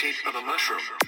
shape of a mushroom.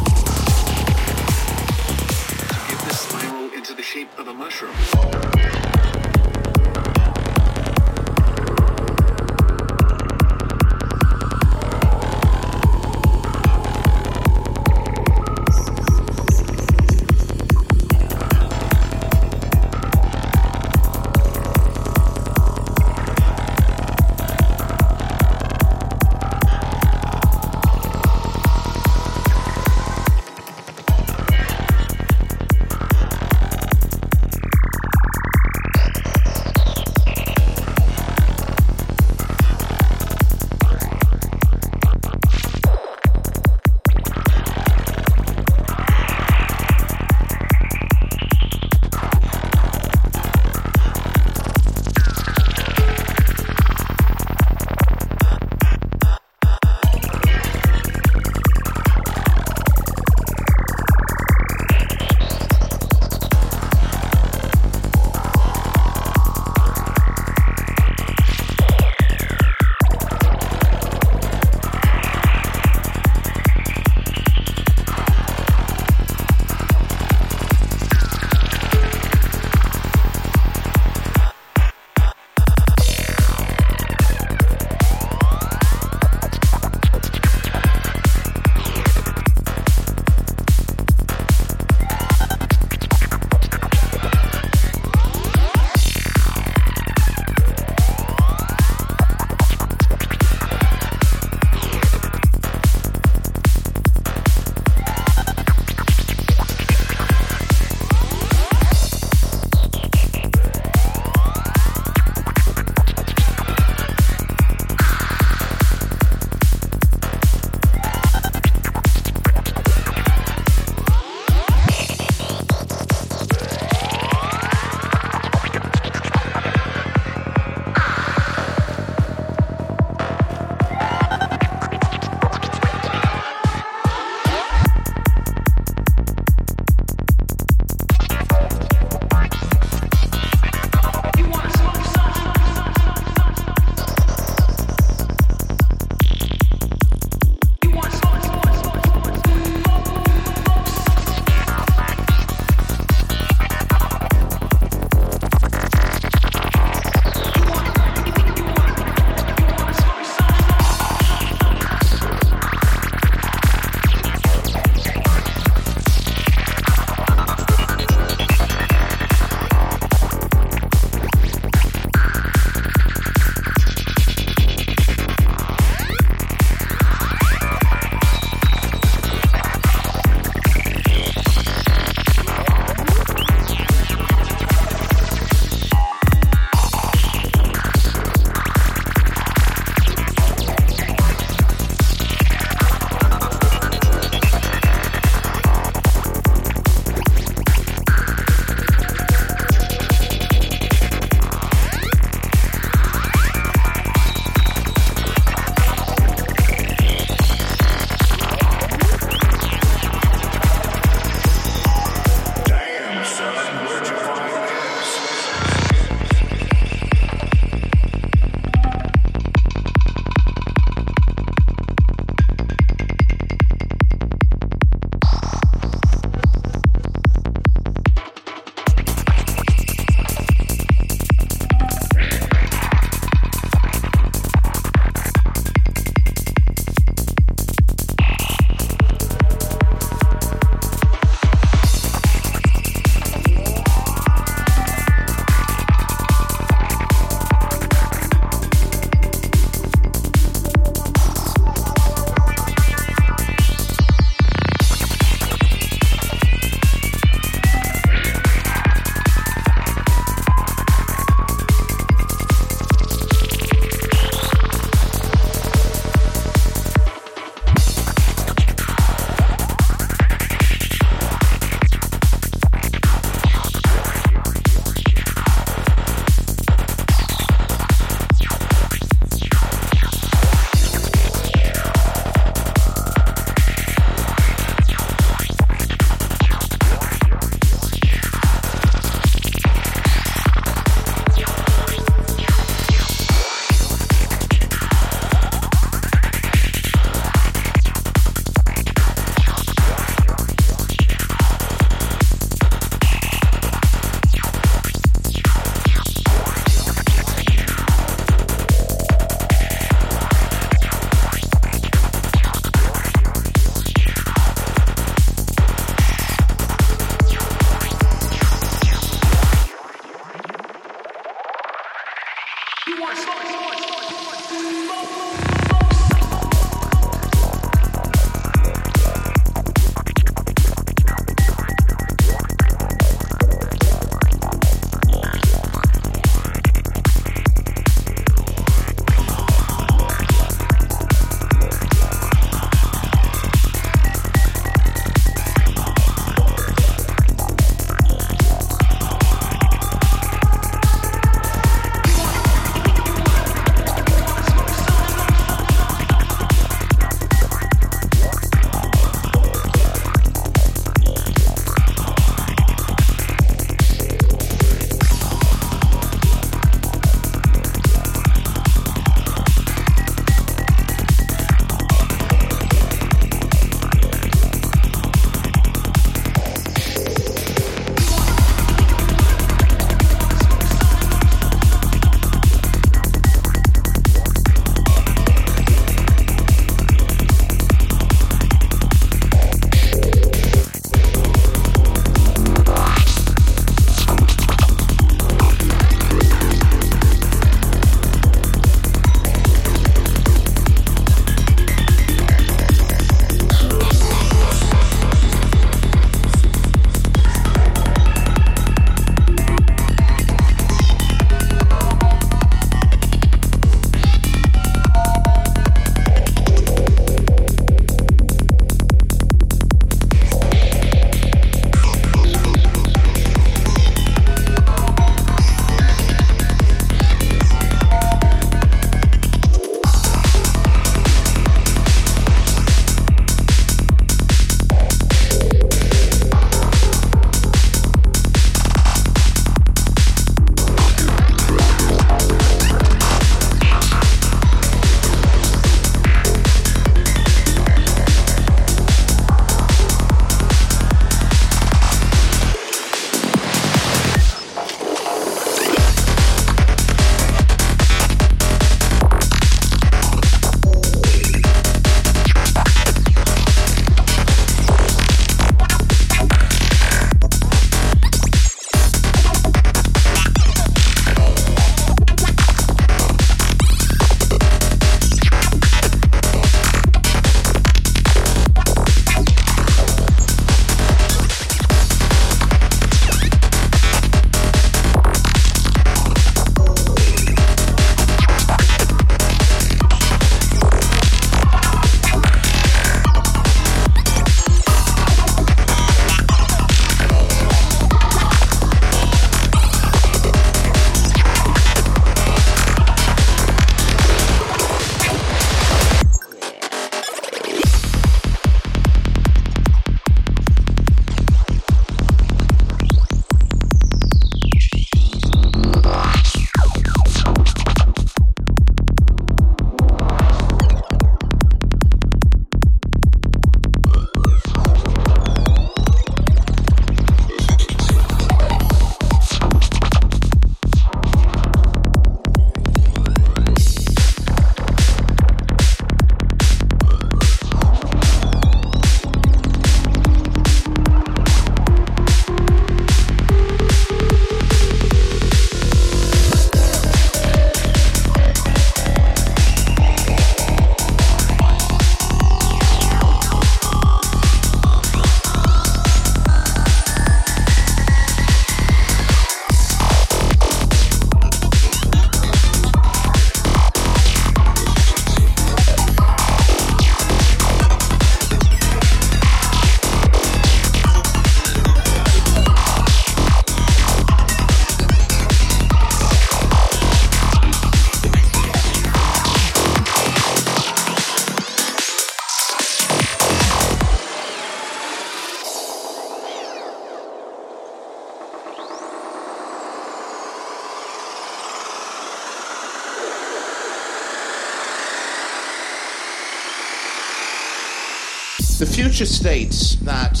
Future states that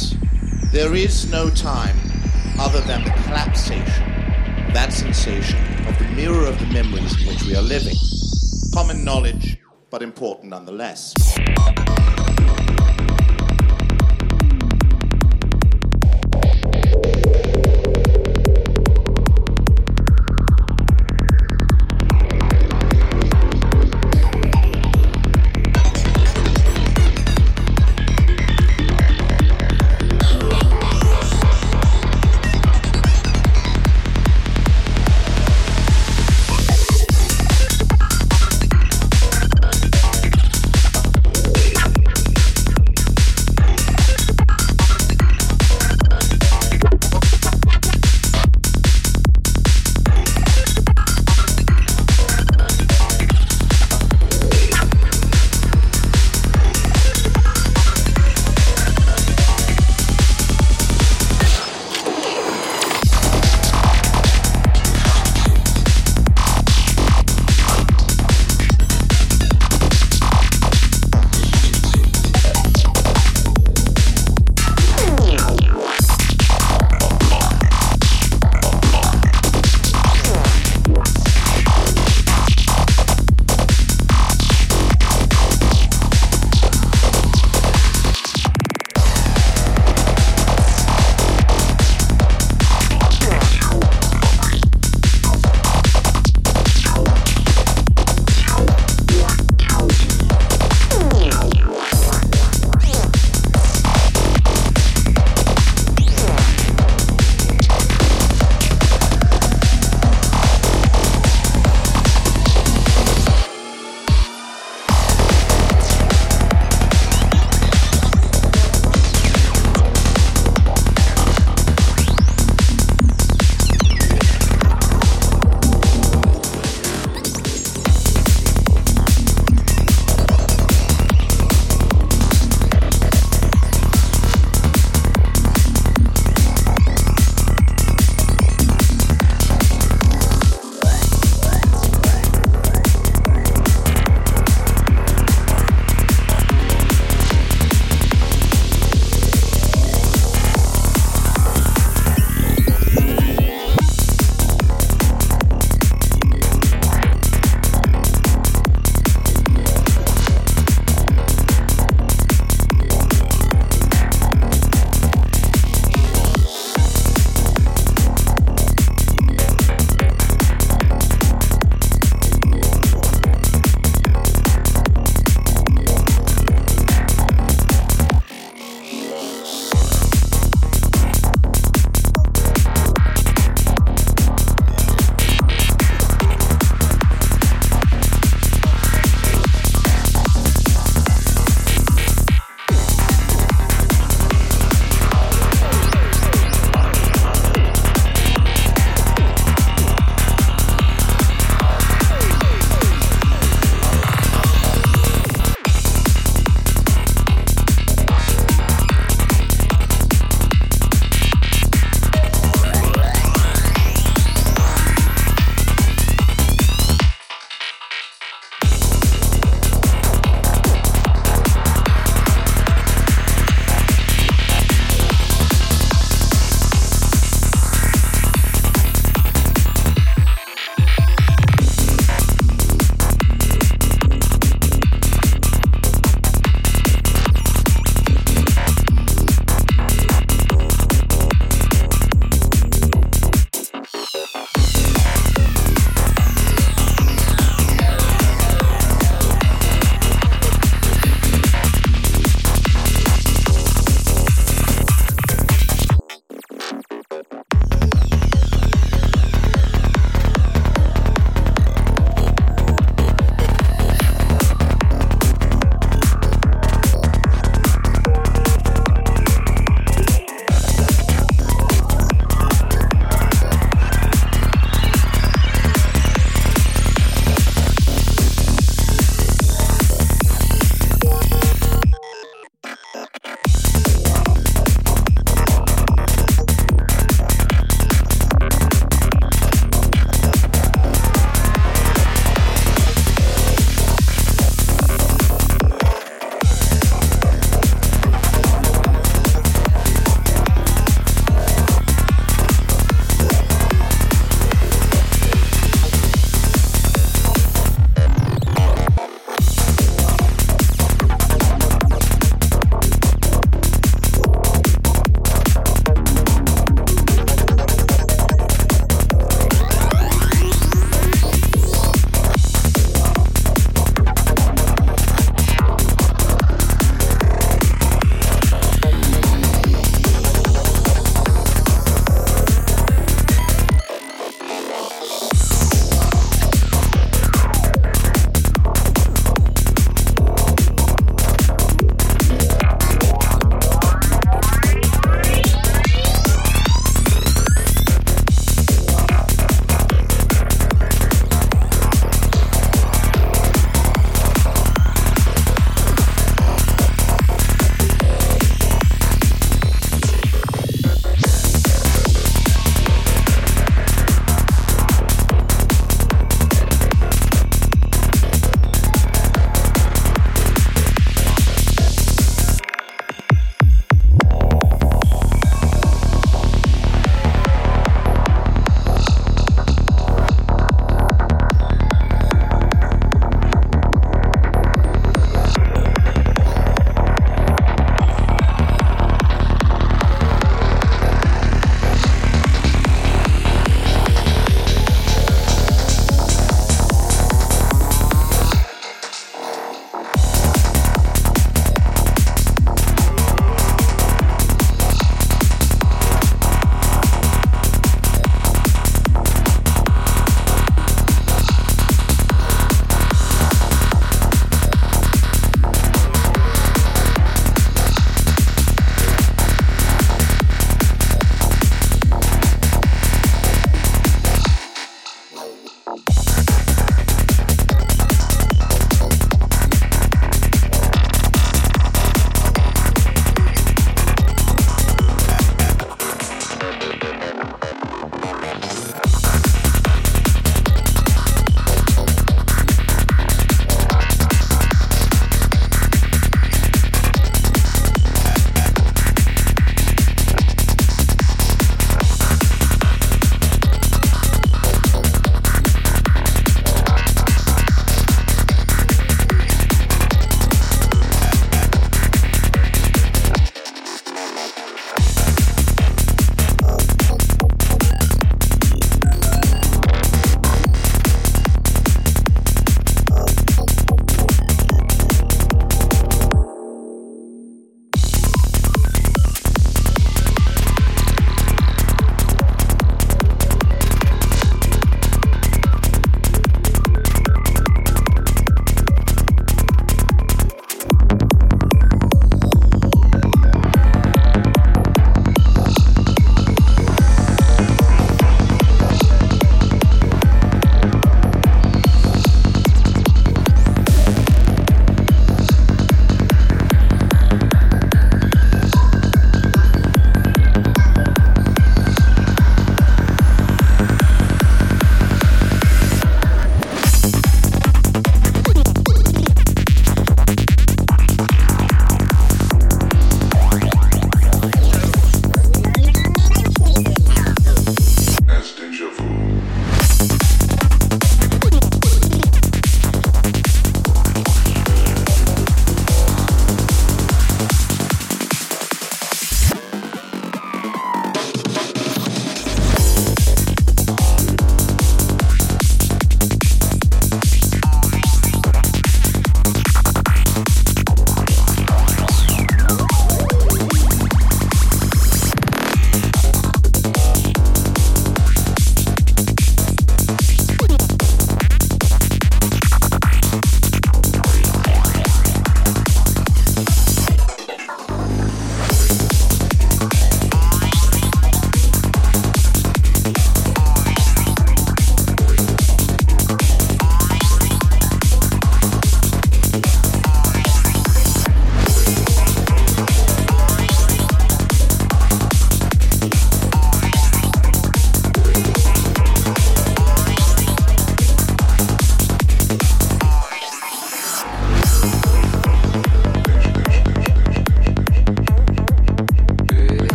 there is no time other than the collapsation, that sensation of the mirror of the memories in which we are living. Common knowledge, but important nonetheless.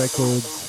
Records.